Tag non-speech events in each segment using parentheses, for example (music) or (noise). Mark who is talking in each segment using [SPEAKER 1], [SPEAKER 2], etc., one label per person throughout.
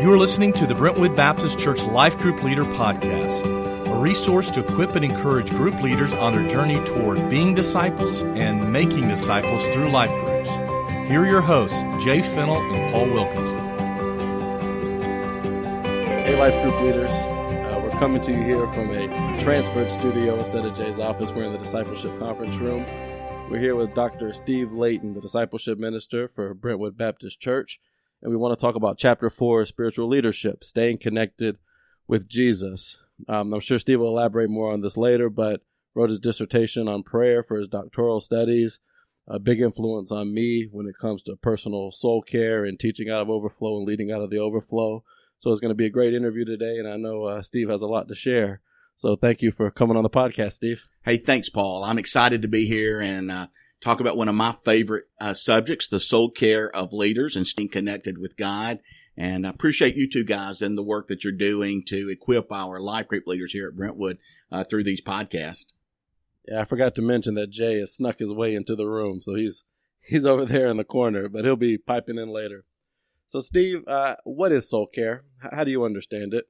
[SPEAKER 1] You are listening to the Brentwood Baptist Church Life Group Leader Podcast, a resource to equip and encourage group leaders on their journey toward being disciples and making disciples through life groups. Here are your hosts, Jay Fennell and Paul Wilkinson.
[SPEAKER 2] Hey, Life Group leaders. Uh, we're coming to you here from a transferred studio instead of Jay's office. We're in the Discipleship Conference Room. We're here with Dr. Steve Layton, the Discipleship Minister for Brentwood Baptist Church and we want to talk about chapter four spiritual leadership, staying connected with Jesus. Um, I'm sure Steve will elaborate more on this later, but wrote his dissertation on prayer for his doctoral studies. A big influence on me when it comes to personal soul care and teaching out of overflow and leading out of the overflow. So it's going to be a great interview today, and I know uh, Steve has a lot to share. So thank you for coming on the podcast, Steve.
[SPEAKER 3] Hey, thanks, Paul. I'm excited to be here and uh, talk about one of my favorite uh, subjects, the soul care of leaders and staying connected with God. And I appreciate you two guys and the work that you're doing to equip our life group leaders here at Brentwood uh, through these podcasts.
[SPEAKER 2] Yeah, I forgot to mention that Jay has snuck his way into the room, so he's he's over there in the corner, but he'll be piping in later. So, Steve, uh, what is soul care? How do you understand it?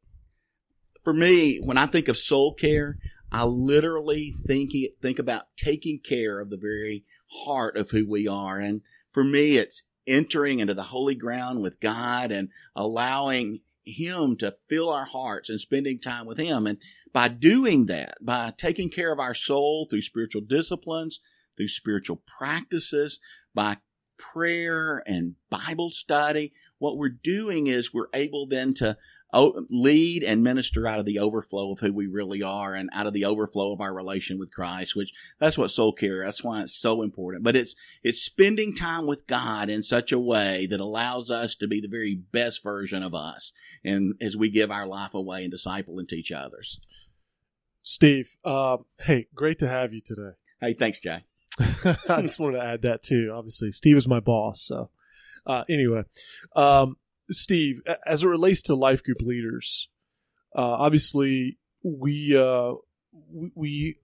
[SPEAKER 3] For me, when I think of soul care, I literally think think about taking care of the very heart of who we are. And for me, it's entering into the holy ground with God and allowing Him to fill our hearts and spending time with Him. And by doing that, by taking care of our soul through spiritual disciplines, through spiritual practices, by prayer and Bible study, what we're doing is we're able then to lead and minister out of the overflow of who we really are and out of the overflow of our relation with Christ, which that's what soul care, that's why it's so important. But it's, it's spending time with God in such a way that allows us to be the very best version of us. And as we give our life away and disciple and teach others.
[SPEAKER 4] Steve, uh, hey, great to have you today.
[SPEAKER 3] Hey, thanks, Jay. (laughs)
[SPEAKER 4] I just wanted to add that too. Obviously, Steve is my boss. So, uh, anyway, um, Steve, as it relates to life group leaders, uh, obviously we, uh, we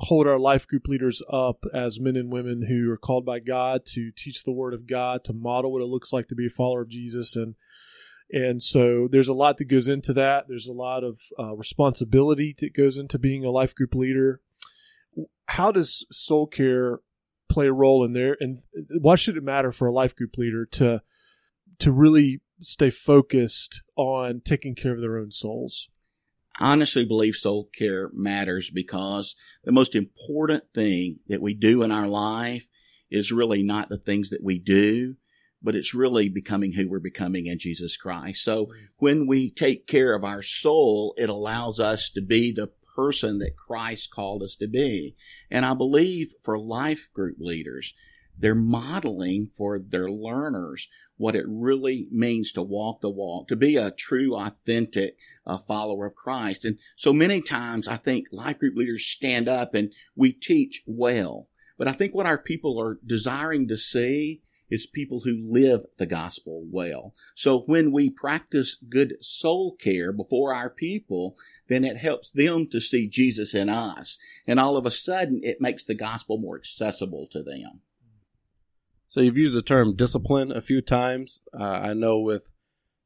[SPEAKER 4] hold our life group leaders up as men and women who are called by God to teach the Word of God, to model what it looks like to be a follower of Jesus, and and so there's a lot that goes into that. There's a lot of uh, responsibility that goes into being a life group leader. How does soul care play a role in there, and why should it matter for a life group leader to to really stay focused on taking care of their own souls?
[SPEAKER 3] I honestly believe soul care matters because the most important thing that we do in our life is really not the things that we do, but it's really becoming who we're becoming in Jesus Christ. So when we take care of our soul, it allows us to be the person that Christ called us to be. And I believe for life group leaders, they're modeling for their learners what it really means to walk the walk, to be a true, authentic uh, follower of Christ. And so many times I think life group leaders stand up and we teach well. But I think what our people are desiring to see is people who live the gospel well. So when we practice good soul care before our people, then it helps them to see Jesus in us. And all of a sudden, it makes the gospel more accessible to them.
[SPEAKER 2] So you've used the term discipline a few times. Uh, I know with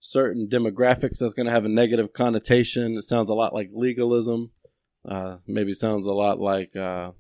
[SPEAKER 2] certain demographics that's going to have a negative connotation. It sounds a lot like legalism. Uh, maybe sounds a lot like uh,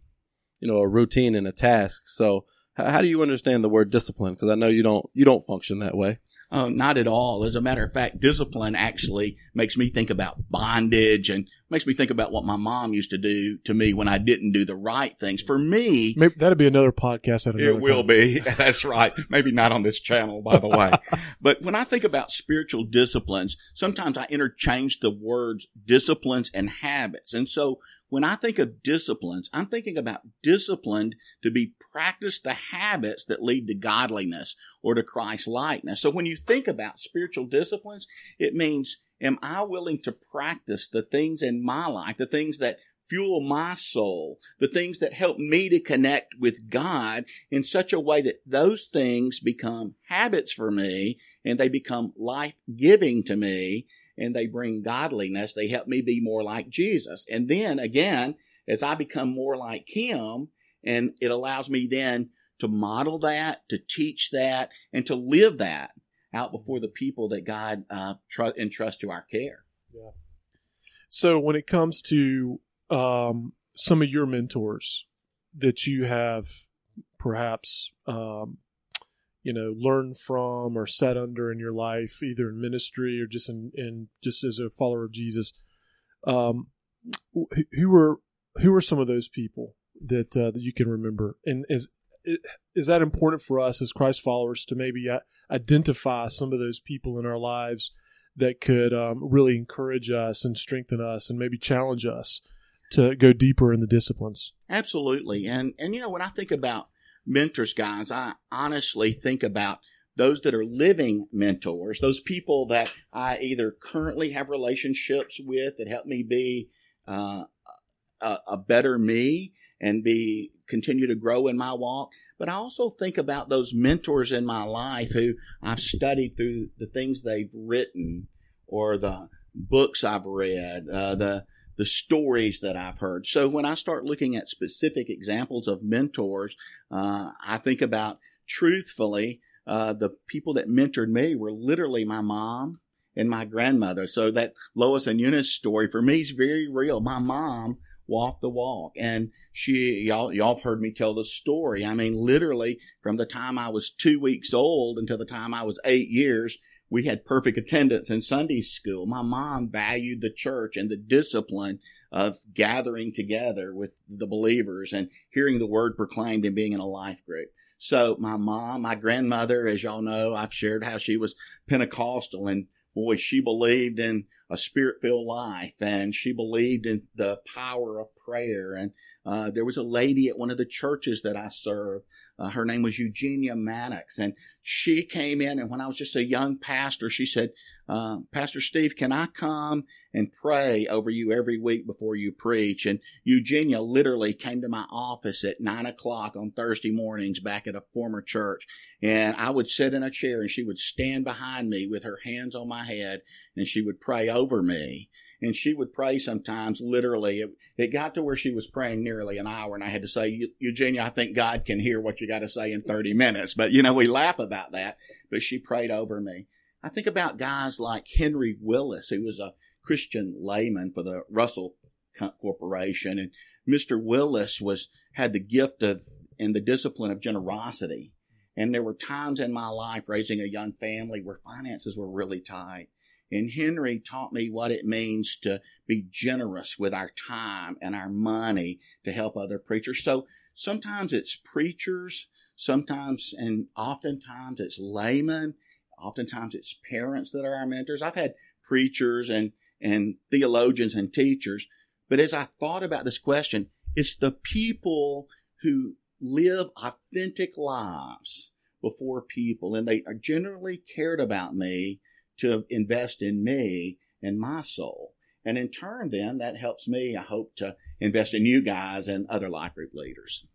[SPEAKER 2] you know a routine and a task. So how do you understand the word discipline? Because I know you don't you don't function that way.
[SPEAKER 3] Oh, not at all. As a matter of fact, discipline actually makes me think about bondage and makes me think about what my mom used to do to me when I didn't do the right things. For me,
[SPEAKER 4] Maybe that'd be another podcast. At
[SPEAKER 3] it will time. be. (laughs) That's right. Maybe not on this channel, by the way. (laughs) but when I think about spiritual disciplines, sometimes I interchange the words disciplines and habits. And so when I think of disciplines, I'm thinking about disciplined to be practiced the habits that lead to godliness or to Christ likeness. So when you think about spiritual disciplines, it means am I willing to practice the things in my life, the things that fuel my soul, the things that help me to connect with God in such a way that those things become habits for me and they become life giving to me and they bring godliness. They help me be more like Jesus. And then again, as I become more like Him, and it allows me then to model that, to teach that, and to live that. out before the people that God uh, tr- entrusts to our care.
[SPEAKER 4] Yeah. So when it comes to um, some of your mentors that you have perhaps um, you know learn from or sat under in your life, either in ministry or just in, in just as a follower of Jesus, um, who were who are some of those people that uh, that you can remember? And is is that important for us as Christ followers to maybe uh, identify some of those people in our lives that could um, really encourage us and strengthen us and maybe challenge us to go deeper in the disciplines?
[SPEAKER 3] Absolutely, and and you know when I think about mentors, guys, I honestly think about those that are living mentors, those people that I either currently have relationships with that help me be uh, a, a better me and be continue to grow in my walk. But I also think about those mentors in my life who I've studied through the things they've written or the books I've read, uh, the the stories that I've heard. So when I start looking at specific examples of mentors, uh, I think about truthfully uh, the people that mentored me were literally my mom and my grandmother. So that Lois and Eunice story for me is very real. My mom walked the walk and she, y'all, y'all have heard me tell the story. I mean, literally from the time I was two weeks old until the time I was eight years, we had perfect attendance in Sunday school. My mom valued the church and the discipline of gathering together with the believers and hearing the word proclaimed and being in a life group. So my mom, my grandmother, as y'all know, I've shared how she was Pentecostal and boy, she believed in a spirit filled life and she believed in the power of prayer. And uh, there was a lady at one of the churches that I served. Uh, her name was Eugenia Maddox, and she came in. And when I was just a young pastor, she said, uh, "Pastor Steve, can I come and pray over you every week before you preach?" And Eugenia literally came to my office at nine o'clock on Thursday mornings back at a former church, and I would sit in a chair, and she would stand behind me with her hands on my head, and she would pray over me and she would pray sometimes literally. It, it, got to where she was praying nearly an hour, and I had to say, Eugenia, I think God can hear what you got to say in 30 minutes. But, you know, we laugh about that, but she prayed over me. I think about guys like Henry Willis, who was a Christian layman for the Russell Corporation. And Mr. Willis was, had the gift of, and the discipline of generosity. And there were times in my life raising a young family where finances were really tight. And Henry taught me what it means to be generous with our time and our money to help other preachers. So sometimes it's preachers, sometimes and oftentimes it's laymen, oftentimes it's parents that are our mentors. I've had preachers and, and theologians and teachers. But as I thought about this question, it's the people who live authentic lives before people and they are generally cared about me to invest in me and my soul. And in turn, then that helps me, I hope, to invest in you guys and other life group leaders.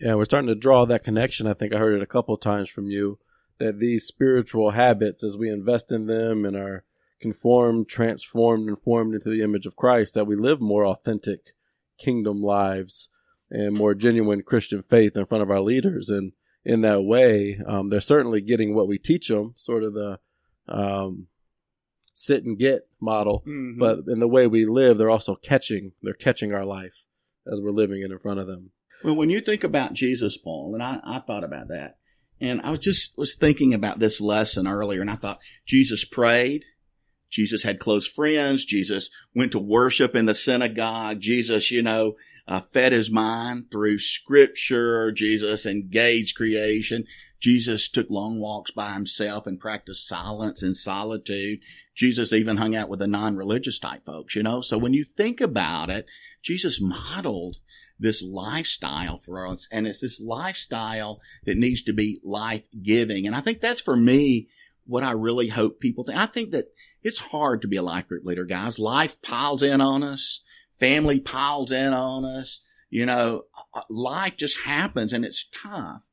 [SPEAKER 2] Yeah, we're starting to draw that connection. I think I heard it a couple of times from you that these spiritual habits, as we invest in them and are conformed, transformed, and formed into the image of Christ, that we live more authentic kingdom lives and more genuine Christian faith in front of our leaders. And in that way, um, they're certainly getting what we teach them, sort of the um, sit and get model, mm-hmm. but in the way we live, they're also catching. They're catching our life as we're living it in front of them.
[SPEAKER 3] Well, when you think about Jesus, Paul, and I, I thought about that, and I was just was thinking about this lesson earlier, and I thought Jesus prayed. Jesus had close friends. Jesus went to worship in the synagogue. Jesus, you know, uh, fed his mind through scripture. Jesus engaged creation. Jesus took long walks by himself and practiced silence and solitude. Jesus even hung out with the non-religious type folks, you know? So when you think about it, Jesus modeled this lifestyle for us. And it's this lifestyle that needs to be life giving. And I think that's for me what I really hope people think. I think that it's hard to be a life group leader, guys. Life piles in on us. Family piles in on us. You know, uh, life just happens and it's tough.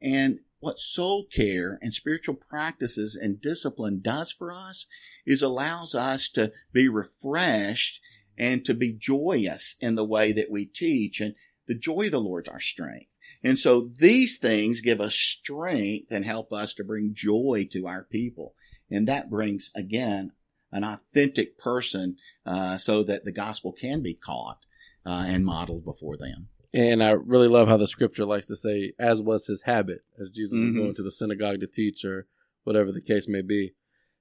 [SPEAKER 3] And what soul care and spiritual practices and discipline does for us is allows us to be refreshed and to be joyous in the way that we teach. And the joy of the Lord's our strength. And so these things give us strength and help us to bring joy to our people. And that brings, again, an authentic person uh, so that the gospel can be caught uh, and modeled before them.
[SPEAKER 2] And I really love how the scripture likes to say, as was his habit, as Jesus
[SPEAKER 3] Mhm.
[SPEAKER 2] was going to the synagogue to teach or whatever the case may be.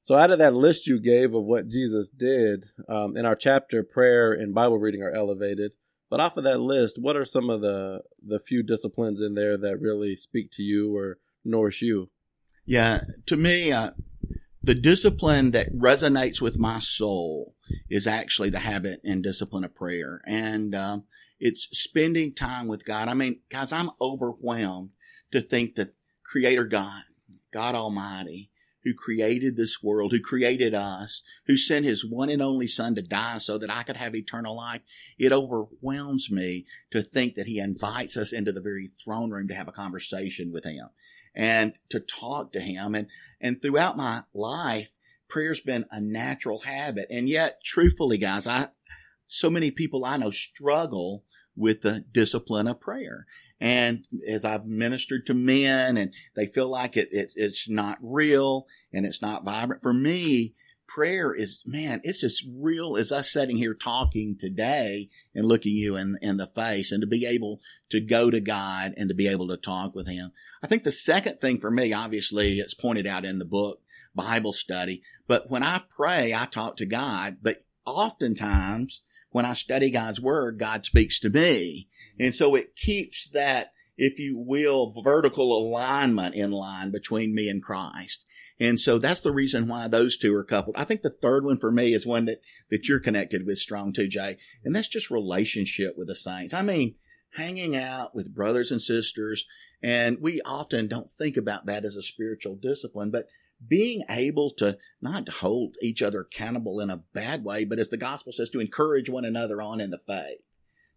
[SPEAKER 2] So, out of that list you gave of what Jesus did, um, in our chapter, prayer and Bible reading are elevated. But off of that list, what are some of the the few disciplines in there that really speak to you or nourish you?
[SPEAKER 3] Yeah, to me, uh, the discipline that resonates with my soul is actually the habit and discipline of prayer. And um, it's spending time with God. I mean, guys, I'm overwhelmed to think that Creator God, God Almighty, who created this world, who created us, who sent his one and only son to die so that I could have eternal life. It overwhelms me to think that he invites us into the very throne room to have a conversation with him and to talk to him. And, and throughout my life, prayer's been a natural habit. And yet, truthfully, guys, I, so many people I know struggle with the discipline of prayer. And as I've ministered to men and they feel like it, it's, it's not real and it's not vibrant for me, prayer is, man, it's as real as us sitting here talking today and looking you in, in the face and to be able to go to God and to be able to talk with him. I think the second thing for me, obviously it's pointed out in the book, Bible study, but when I pray, I talk to God, but oftentimes when I study God's word, God speaks to me. And so it keeps that, if you will, vertical alignment in line between me and Christ. And so that's the reason why those two are coupled. I think the third one for me is one that, that you're connected with strong too, Jay. And that's just relationship with the saints. I mean, hanging out with brothers and sisters. And we often don't think about that as a spiritual discipline, but being able to not hold each other accountable in a bad way, but as the gospel says, to encourage one another on in the faith.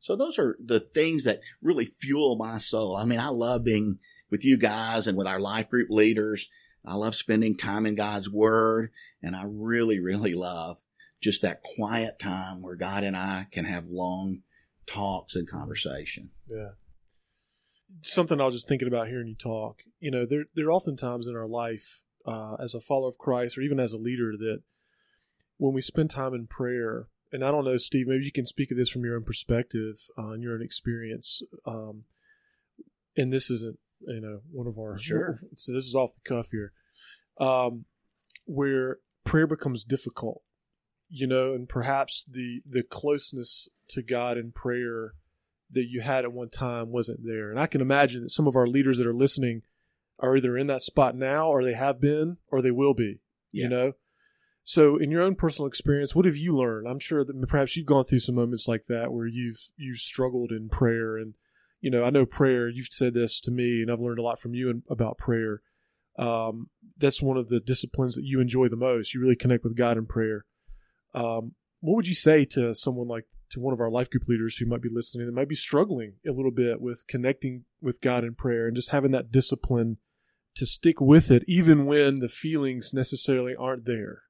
[SPEAKER 3] So those are the things that really fuel my soul. I mean, I love being with you guys and with our life group leaders. I love spending time in God's word. And I really, really love just that quiet time where God and I can have long talks and conversation.
[SPEAKER 4] Yeah. Something I was just thinking about hearing you talk. You know, there there are often times in our life, uh, as a follower of Christ or even as a leader, that when we spend time in prayer, and I don't know, Steve, maybe you can speak of this from your own perspective uh, and your own experience. Um, and this isn't, you know, one of our
[SPEAKER 3] Sure.
[SPEAKER 4] So this is off the cuff here, um, where prayer becomes difficult, you know, and perhaps the the closeness to God in prayer that you had at one time wasn't there. And I can imagine that some of our leaders that are listening are either in that spot now, or they have been, or they will be.
[SPEAKER 3] Yeah.
[SPEAKER 4] You know. So, in your own personal experience, what have you learned? I'm sure that perhaps you've gone through some moments like that where you've you've struggled in prayer, and you know, I know prayer. You've said this to me, and I've learned a lot from you in, about prayer. Um, that's one of the disciplines that you enjoy the most. You really connect with God in prayer. Um, what would you say to someone like to one of our life group leaders who might be listening that might be struggling a little bit with connecting with God in prayer and just having that discipline to stick with it, even when the feelings necessarily aren't there?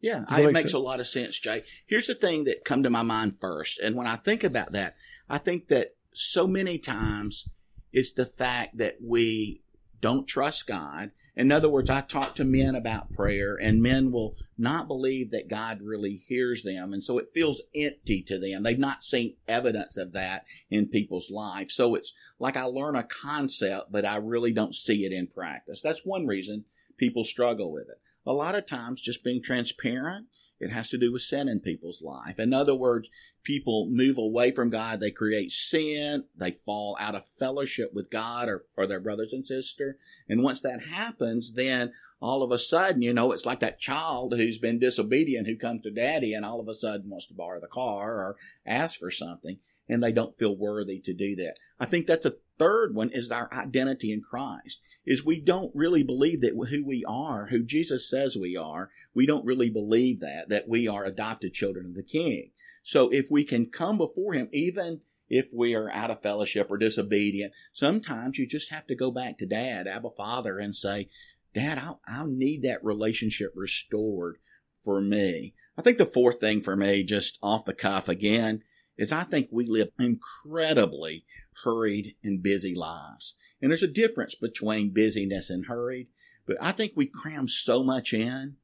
[SPEAKER 3] Yeah,
[SPEAKER 4] that
[SPEAKER 3] it makes
[SPEAKER 4] sense?
[SPEAKER 3] a lot of sense, Jay. Here's the thing that come to my mind first, and when I think about that, I think that so many times it's the fact that we don't trust God. In other words, I talk to men about prayer, and men will not believe that God really hears them, and so it feels empty to them. They've not seen evidence of that in people's lives. So it's like I learn a concept, but I really don't see it in practice. That's one reason people struggle with it a lot of times just being transparent it has to do with sin in people's life. In other words people move away from god. They create sin. They fall out of fellowship with god or, or their brothers and sister. And once that happens then all of a sudden you know it's like that child who's been disobedient who comes to daddy and all of a sudden wants to borrow the car or ask for something and they don't feel worthy to do that. I think that's a third one is our identity in christ is we don't really believe that who we are, who Jesus says we are, we don't really believe that, that we are adopted children of the King. So if we can come before Him, even if we are out of fellowship or disobedient, sometimes you just have to go back to Dad, Abba Father, and say, Dad, I, I need that relationship restored for me. I think the fourth thing for me, just off the cuff again, is I think we live incredibly hurried and busy lives. And there's a difference between busyness and hurried, but I think we cram so much in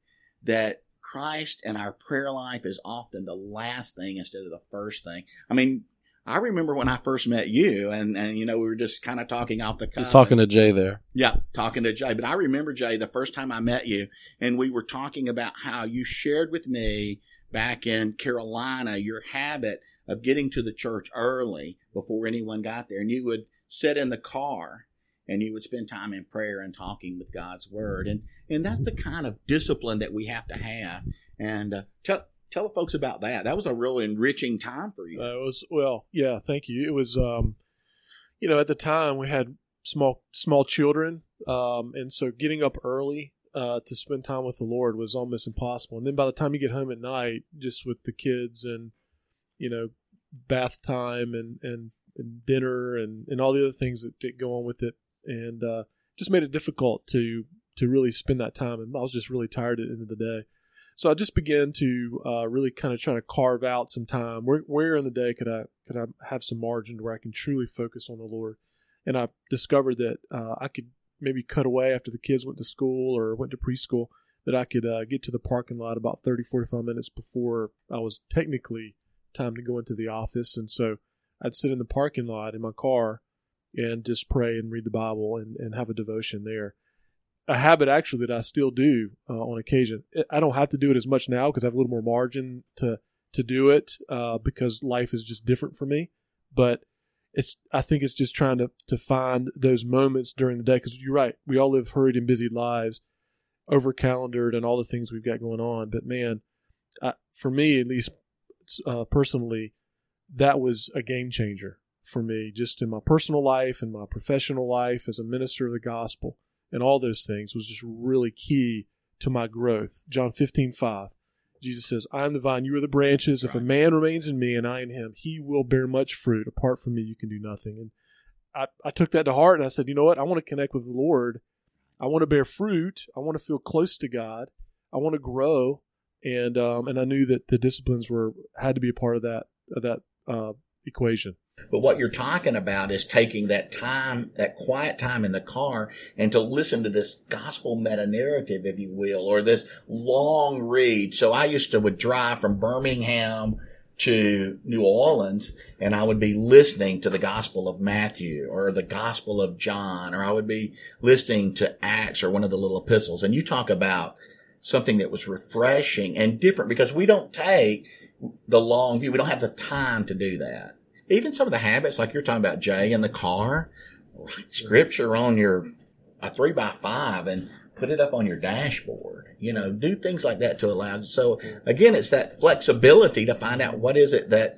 [SPEAKER 3] that Christ and our prayer life is often the last thing instead of the first thing. I mean, I remember when I first met you, and and you know we were just kind of talking off the cuff.
[SPEAKER 2] He's talking to Jay there.
[SPEAKER 3] Yeah, talking to Jay. But I remember Jay the first time I met you, and we were talking about how you shared with me back in Carolina your habit of getting to the church early before anyone got there, and you would sit in the car and you would spend time in prayer and talking with God's word, and and that's the kind of discipline that we have to have. And uh, tell tell the folks about that. That was a real enriching time for you.
[SPEAKER 4] Uh, it was well, yeah. Thank you. It was, um, you know, at the time we had small small children, um, and so getting up early uh, to spend time with the Lord was almost impossible. And then by the time you get home at night, just with the kids and you know, bath time and and, and dinner and and all the other things that, that go on with it, and uh, just made it difficult to to really spend that time. And I was just really tired at the end of the day. So I just began to uh, really kind of try to carve out some time. Where, where in the day could I could I have some margin where I can truly focus on the Lord? And I discovered that uh, I could maybe cut away after the kids went to school or went to preschool. That I could uh, get to the parking lot about 30, 45 minutes before I was technically time to go into the office. And so I'd sit in the parking lot in my car and just pray and read the Bible and, and have a devotion there a habit actually that I still do uh, on occasion. I don't have to do it as much now because I have a little more margin to to do it uh, because life is just different for me. But it's I think it's just trying to to find those moments during the day because you're right. We all live hurried and busy lives, over calendared, and all the things we've got going on. But man, I, for me at least uh, personally, that was a game changer for me, just in my personal life and my professional life as a minister of the gospel and all those things was just really key to my growth. John 15, 5. Jesus says, I am the vine, you are the branches. If a man remains in me and I in him, he will bear much fruit. Apart from me, you can do nothing. And I, I took that to heart and I said, you know what? I want to connect with the Lord. I want to bear fruit. I want to feel close to God. I want to grow. And um, and I knew that the disciplines were had to be a part of that of that uh, equation.
[SPEAKER 3] But what you're talking about is taking that time, that quiet time in the car and to listen to this gospel meta narrative, if you will, or this long read. So I used to would drive from Birmingham to New Orleans and I would be listening to the gospel of Matthew or the gospel of John, or I would be listening to Acts or one of the little epistles. And you talk about something that was refreshing and different because we don't take the long view. We don't have the time to do that even some of the habits, like you're talking about, Jay, in the car, write scripture on your a three by five and put it up on your dashboard. You know, do things like that to allow. So again, it's that flexibility to find out what is it that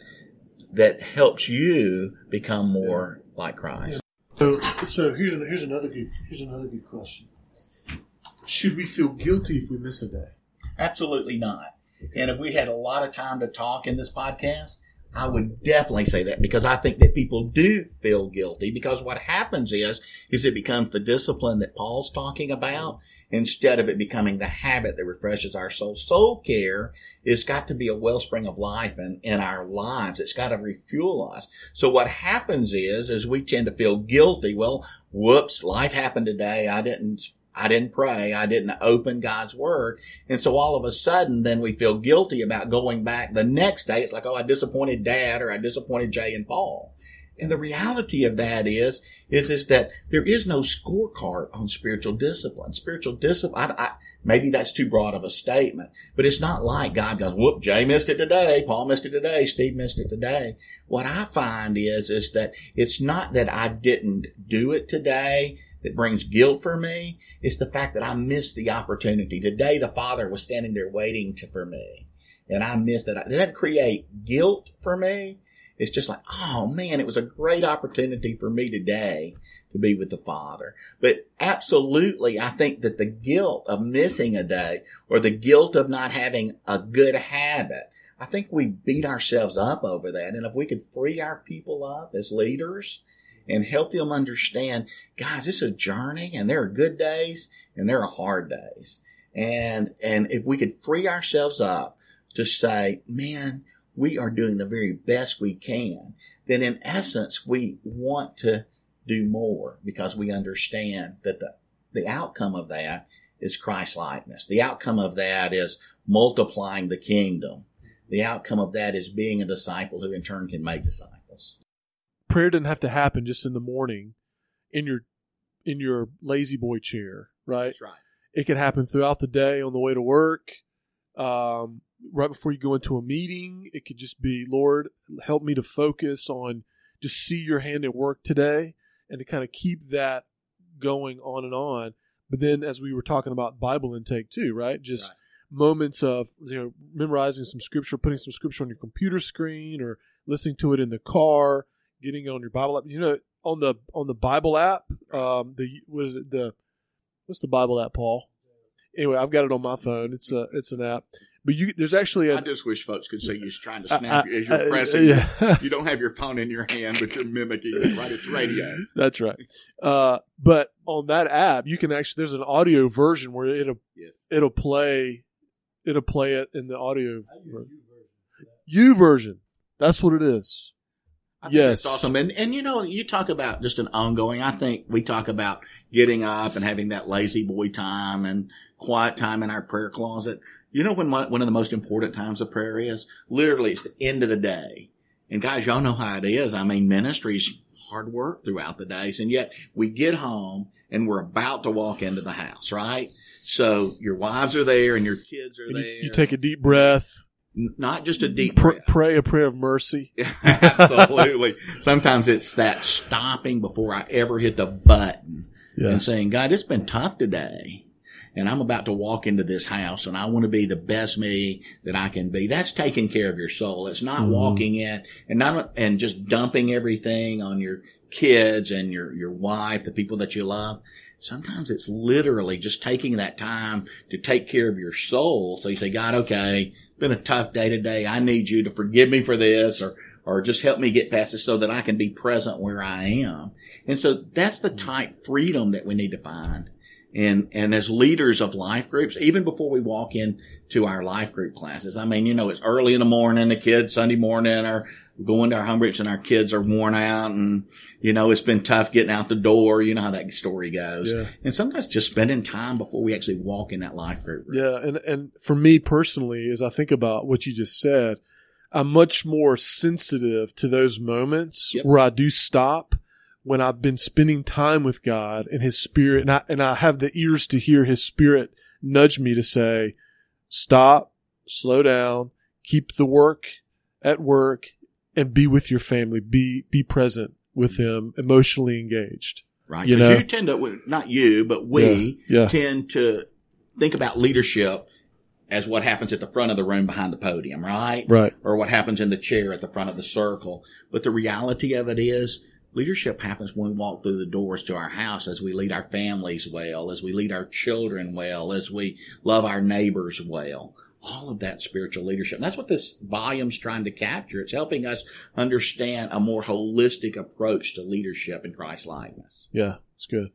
[SPEAKER 3] that helps you become more like Christ.
[SPEAKER 4] So, so here's an, here's another good here's another good question. Should we feel guilty if we miss a day?
[SPEAKER 3] Absolutely not. And if we had a lot of time to talk in this podcast, I would definitely say that because I think that people do feel guilty because what happens is, is it becomes the discipline that Paul's talking about instead of it becoming the habit that refreshes our soul. Soul care is got to be a wellspring of life in, in our lives. It's got to refuel us. So what happens is, is we tend to feel guilty. Well, whoops, life happened today. I didn't I didn't pray. I didn't open God's word. And so all of a sudden, then we feel guilty about going back the next day. It's like, oh, I disappointed dad or I disappointed Jay and Paul. And the reality of that is, is, is that there is no scorecard on spiritual discipline. Spiritual discipline, I, I, maybe that's too broad of a statement, but it's not like God goes, whoop, Jay missed it today, Paul missed it today, Steve missed it today. What I find is, is that it's not that I didn't do it today that brings guilt for me is the fact that I missed the opportunity. Today, the Father was standing there waiting to, for me, and I missed it. Did that create guilt for me? It's just like, oh man, it was a great opportunity for me today to be with the Father. But absolutely, I think that the guilt of missing a day or the guilt of not having a good habit, I think we beat ourselves up over that. And if we could free our people up as leaders and help them understand, guys, it's a journey and there are good days and there are hard days. And, and if we could free ourselves up to say, man, we are doing the very best we can, then in essence, we want to do more because we understand that the, the outcome of that is Christ likeness. The outcome of that is multiplying the kingdom. The outcome of that is being a disciple who in turn can make disciples.
[SPEAKER 4] Prayer doesn't have to happen just in the morning in your in your La-Z-Boy chair, right?
[SPEAKER 3] That's right.
[SPEAKER 4] It can happen throughout the day on the way to work, um, right before you go into a meeting. It could just be, Lord, help me to focus on just see your hand at work today and to kind of keep that going on and on. But then, as we were talking about Bible intake too, right? Just
[SPEAKER 3] Right.
[SPEAKER 4] moments of you know memorizing some scripture, putting some scripture on your computer screen, or listening to it in the car, getting it on your Bible app. You know, on the on the Bible app, um, the was it the what's the Bible app, Paul? Anyway, I've got it on my phone. It's a it's an app, but you there's actually a
[SPEAKER 3] I just wish folks could see you trying to snap
[SPEAKER 4] I-
[SPEAKER 3] as you're pressing.
[SPEAKER 4] yeah. (laughs)
[SPEAKER 3] You don't have your phone in your hand, but you're mimicking it, right? It's radio.
[SPEAKER 4] That's right. Uh, but on that app, you can actually there's an audio version where it'll
[SPEAKER 3] Yes.
[SPEAKER 4] it'll play it'll play it in the audio YouVersion. That's what it is.
[SPEAKER 3] I
[SPEAKER 4] Yes.
[SPEAKER 3] Awesome. And, and you know, you talk about just an ongoing, I think we talk about getting up and having that La-Z-Boy time and quiet time in our prayer closet. You know when one, one of the most important times of prayer is? Literally, it's the end of the day. And guys, y'all know how it is. I mean, ministry's hard work throughout the days. And yet we get home and we're about to walk into the house, right? So your wives are there and your kids are
[SPEAKER 4] And
[SPEAKER 3] there.
[SPEAKER 4] you, you take a deep breath,
[SPEAKER 3] not just a deep
[SPEAKER 4] pr- pray a prayer of mercy. (laughs)
[SPEAKER 3] Absolutely. Sometimes it's that stopping before I ever hit the button
[SPEAKER 4] Yeah.
[SPEAKER 3] and saying, God, it's been tough today. And I'm about to walk into this house and I want to be the best me that I can be. That's taking care of your soul. It's not
[SPEAKER 4] Mhm.
[SPEAKER 3] walking in and not, and just dumping everything on your kids and your, your wife, the people that you love. Sometimes it's literally just taking that time to take care of your soul. So you say, God, okay, been a tough day today. I need you to forgive me for this or, or just help me get past this so that I can be present where I am. And so that's the type freedom that we need to find. And, and as leaders of life groups, even before we walk into our life group classes, I mean, you know, it's early in the morning, the kids Sunday morning are going to our home groups and our kids are worn out and, you know, it's been tough getting out the door. You know how that story goes.
[SPEAKER 4] Yeah.
[SPEAKER 3] And sometimes just spending time before we actually walk in that life group. room.
[SPEAKER 4] Yeah, and and for me personally, as I think about what you just said, I'm much more sensitive to those moments
[SPEAKER 3] Yep.
[SPEAKER 4] where I do stop when I've been spending time with God and His Spirit, and I and I have the ears to hear His Spirit nudge me to say, "Stop, slow down, keep the work at work, and be with your family. Be be present with mm-hmm. them, emotionally engaged."
[SPEAKER 3] Right.
[SPEAKER 4] You know?
[SPEAKER 3] you tend to, not you, but we
[SPEAKER 4] Yeah.
[SPEAKER 3] tend to think about leadership as what happens at the front of the room behind the podium, right?
[SPEAKER 4] Right.
[SPEAKER 3] Or what happens in the chair at the front of the circle. But the reality of it is leadership happens when we walk through the doors to our house as we lead our families well, as we lead our children well, as we love our neighbors well. All of that spiritual leadership. That's what this volume's trying to capture. It's helping us understand a more holistic approach to leadership in Christ likeness.
[SPEAKER 4] Yeah, it's good.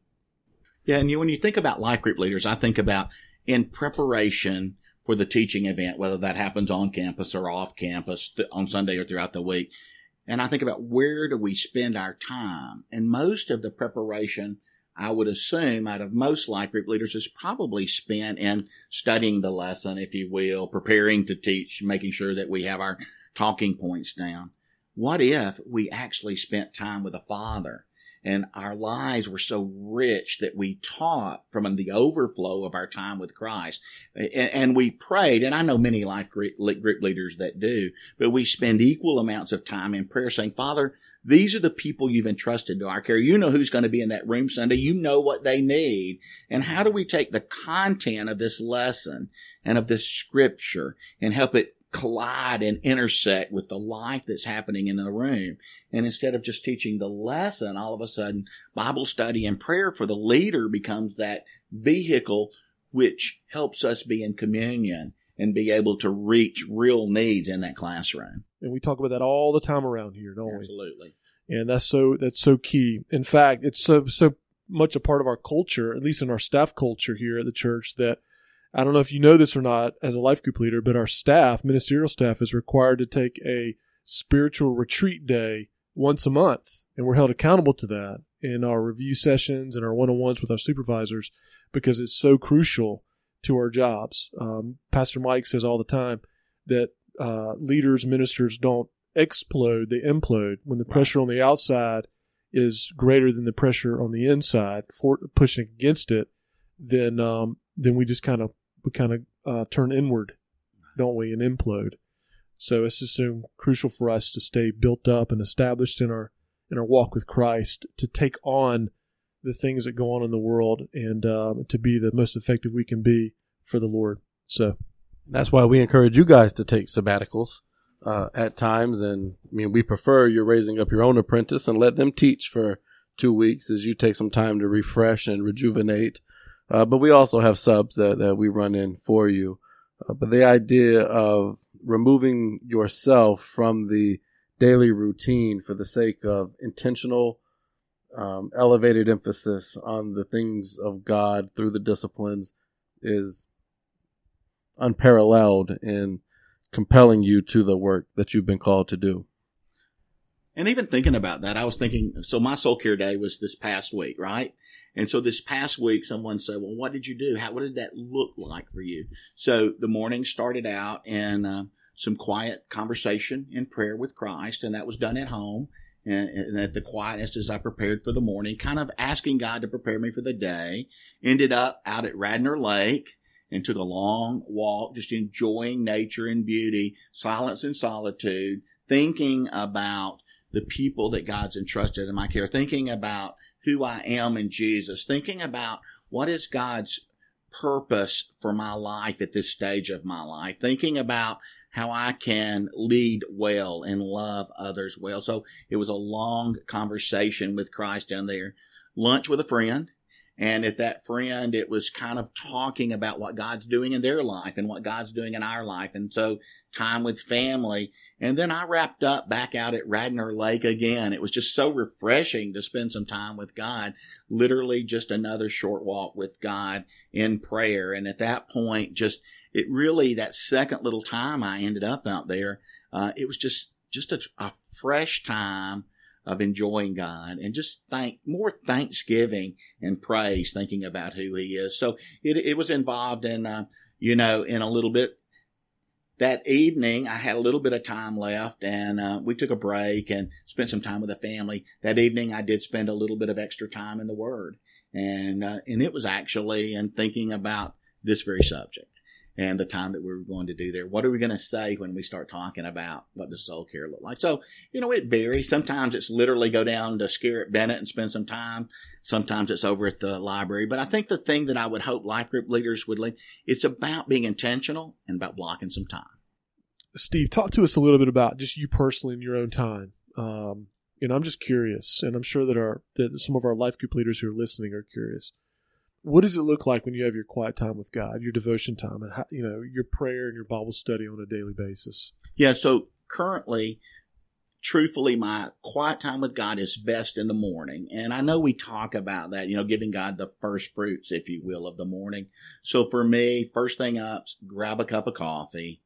[SPEAKER 3] Yeah, and you, when you think about life group leaders, I think about in preparation for the teaching event, whether that happens on campus or off campus th- on Sunday or throughout the week. And I think about where do we spend our time? And most of the preparation, I would assume, out of most life group leaders is probably spent in studying the lesson, if you will, preparing to teach, making sure that we have our talking points down. What if we actually spent time with a Father? And our lives were so rich that we taught from the overflow of our time with Christ. And, we prayed, and I know many life group leaders that do, but we spend equal amounts of time in prayer saying, Father, these are the people you've entrusted to our care. You know who's going to be in that room Sunday. You know what they need. And how do we take the content of this lesson and of this scripture and help it collide and intersect with the life that's happening in the room? And instead of just teaching the lesson, all of a sudden Bible study and prayer for the leader becomes that vehicle which helps us be in communion and be able to reach real needs in that classroom.
[SPEAKER 4] And we talk about that all the time around here, don't we?
[SPEAKER 3] Absolutely.
[SPEAKER 4] and that's so that's so key. In fact, it's so so much a part of our culture, at least in our staff culture here at the church, that I don't know if you know this or not as a life group leader, but our staff, ministerial staff, is required to take a spiritual retreat day once a month, and we're held accountable to that. in our review sessions and our one on ones with our supervisors because it's so crucial to our jobs. Um, Pastor Mike says all the time that uh, leaders, ministers don't explode, they implode when the
[SPEAKER 3] Right.
[SPEAKER 4] pressure on the outside is greater than the pressure on the inside, for pushing against it. Then, um, then we just kind of we kind of uh, turn inward, don't we, and implode. So it's just so crucial for us to stay built up and established in our in our walk with Christ to take on the things that go on in the world and um, to be the most effective we can be for the Lord. So
[SPEAKER 2] That's why we encourage you guys to take sabbaticals uh, at times. And I mean, we prefer you're raising up your own apprentice and let them teach for two weeks as you take some time to refresh and rejuvenate. Uh, but we also have subs that, that we run in for you. Uh, but the idea of removing yourself from the daily routine for the sake of intentional, um, elevated emphasis on the things of God through the disciplines is unparalleled in compelling you to the work that you've been called to do.
[SPEAKER 3] And even thinking about that, I was thinking, so my soul care day was this past week, right? And so this past week, someone said, well, what did you do? How, what did that look like for you? So the morning started out in uh, some quiet conversation and prayer with Christ, and that was done at home. And, and at the quietness as I prepared for the morning, kind of asking God to prepare me for the day. Ended up out at Radnor Lake and took a long walk, just enjoying nature and beauty, silence and solitude, thinking about the people that God's entrusted in my care, thinking about who I am in Jesus, thinking about what is God's purpose for my life at this stage of my life, thinking about how I can lead well and love others well. So it was a long conversation with Christ down there. Lunch with a friend. And at that friend, it was kind of talking about what God's doing in their life and what God's doing in our life. And so time with family. And then I wrapped up back out at Radnor Lake again. It was just so refreshing to spend some time with God, literally just another short walk with God in prayer. And at that point, just it really, that second little time I ended up out there, uh, it was just, just a, a fresh time of enjoying God and just thank more thanksgiving and praise, thinking about who He is. So it, it was involved in, uh, you know, in a little bit that evening, I had a little bit of time left and uh, we took a break and spent some time with the family. That evening, I did spend a little bit of extra time in the Word. And, uh, and it was actually in thinking about this very subject and the time that we were going to do there. What are we going to say when we start talking about what does soul care look like? So, you know, it varies. Sometimes it's literally go down to Scarritt Bennett and spend some time. Sometimes it's over at the library. But I think the thing that I would hope life group leaders would lead, it's about being intentional and about blocking some time.
[SPEAKER 4] Steve, talk to us a little bit about just you personally in your own time. Um, and I'm just curious, and I'm sure that our that some of our life group leaders who are listening are curious. What does it look like when you have your quiet time with God, your devotion time, and how, you know your prayer and your Bible study on a daily basis?
[SPEAKER 3] Yeah. So currently, truthfully, my quiet time with God is best in the morning. And I know we talk about that, you know, giving God the first fruits, if you will, of the morning. So for me, first thing up, grab a cup of coffee.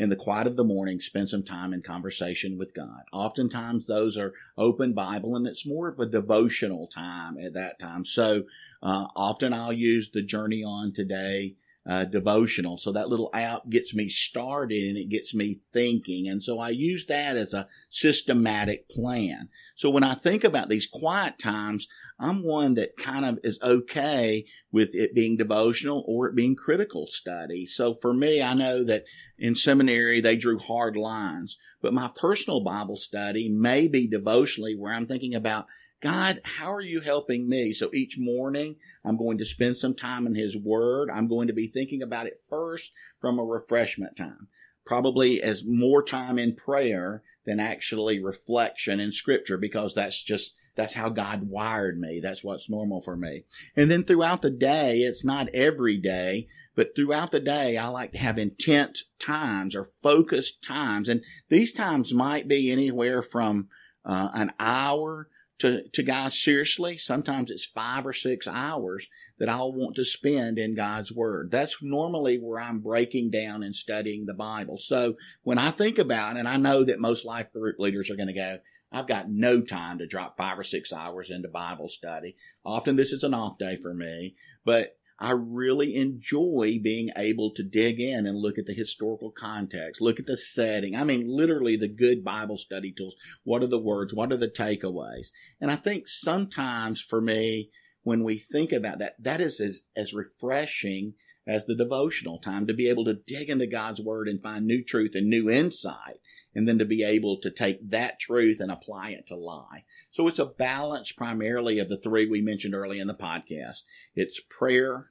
[SPEAKER 3] In the quiet of the morning, spend some time in conversation with God. Oftentimes, those are open Bible, and it's more of a devotional time at that time. So, uh, often I'll use the Journey on Today uh, devotional. So that little app gets me started and it gets me thinking. And so I use that as a systematic plan. So when I think about these quiet times, I'm one that kind of is okay with it being devotional or it being critical study. So for me, I know that in seminary, they drew hard lines, but my personal Bible study may be devotionally where I'm thinking about God, how are you helping me? So each morning I'm going to spend some time in His Word. I'm going to be thinking about it first from a refreshment time, probably as more time in prayer than actually reflection in Scripture, because that's just that's how God wired me. That's what's normal for me. And then throughout the day, it's not every day, but throughout the day, I like to have intent times or focused times. And these times might be anywhere from uh, an hour to, to guys seriously. Sometimes it's five or six hours that I'll want to spend in God's Word. That's normally where I'm breaking down and studying the Bible. So when I think about, and I know that most life group leaders are going to go, I've got no time to drop five or six hours into Bible study. Often this is an off day for me, but I really enjoy being able to dig in and look at the historical context, look at the setting. I mean, literally the good Bible study tools. What are the words? What are the takeaways? And I think sometimes for me, when we think about that, that is as, as refreshing as the devotional time to be able to dig into God's word and find new truth and new insight and then to be able to take that truth and apply it to lie. So it's a balance primarily of the three we mentioned early in the podcast. It's prayer,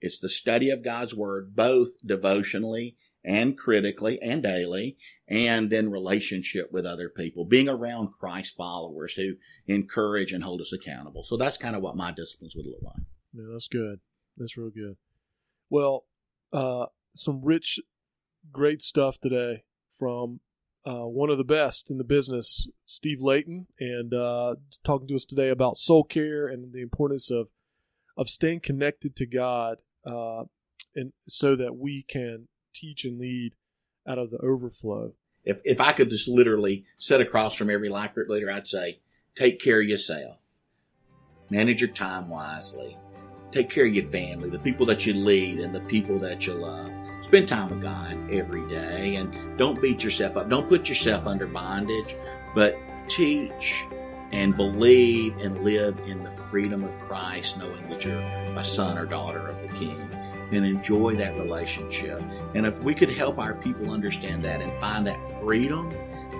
[SPEAKER 3] it's the study of God's word, both devotionally and critically and daily, and then relationship with other people, being around Christ followers who encourage and hold us accountable. So that's kind of what my disciplines would look like.
[SPEAKER 4] Yeah, that's good. That's real good. Well, uh, some rich, great stuff today from uh, one of the best in the business, Steve Layton, and uh, talking to us today about soul care and the importance of of staying connected to God, uh, and so that we can teach and lead out of the overflow.
[SPEAKER 3] If if I could just literally sit across from every life group leader, I'd say, take care of yourself, manage your time wisely, take care of your family, the people that you lead, and the people that you love Spend time with God every day and don't beat yourself up. Don't put yourself under bondage, but teach and believe and live in the freedom of Christ, knowing that you're a son or daughter of the King and enjoy that relationship. And if we could help our people understand that and find that freedom,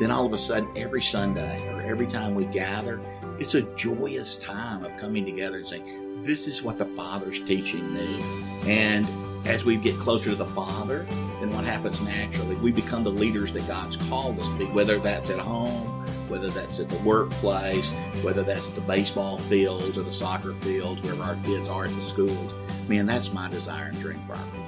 [SPEAKER 3] then all of a sudden, every Sunday or every time we gather, it's a joyous time of coming together and saying, This is what the Father's teaching me. And as we get closer to the Father, then what happens naturally? We become the leaders that God's called us to be, whether that's at home, whether that's at the workplace, whether that's at the baseball fields or the soccer fields, wherever our kids are at the schools. Man, that's my desire and dream people.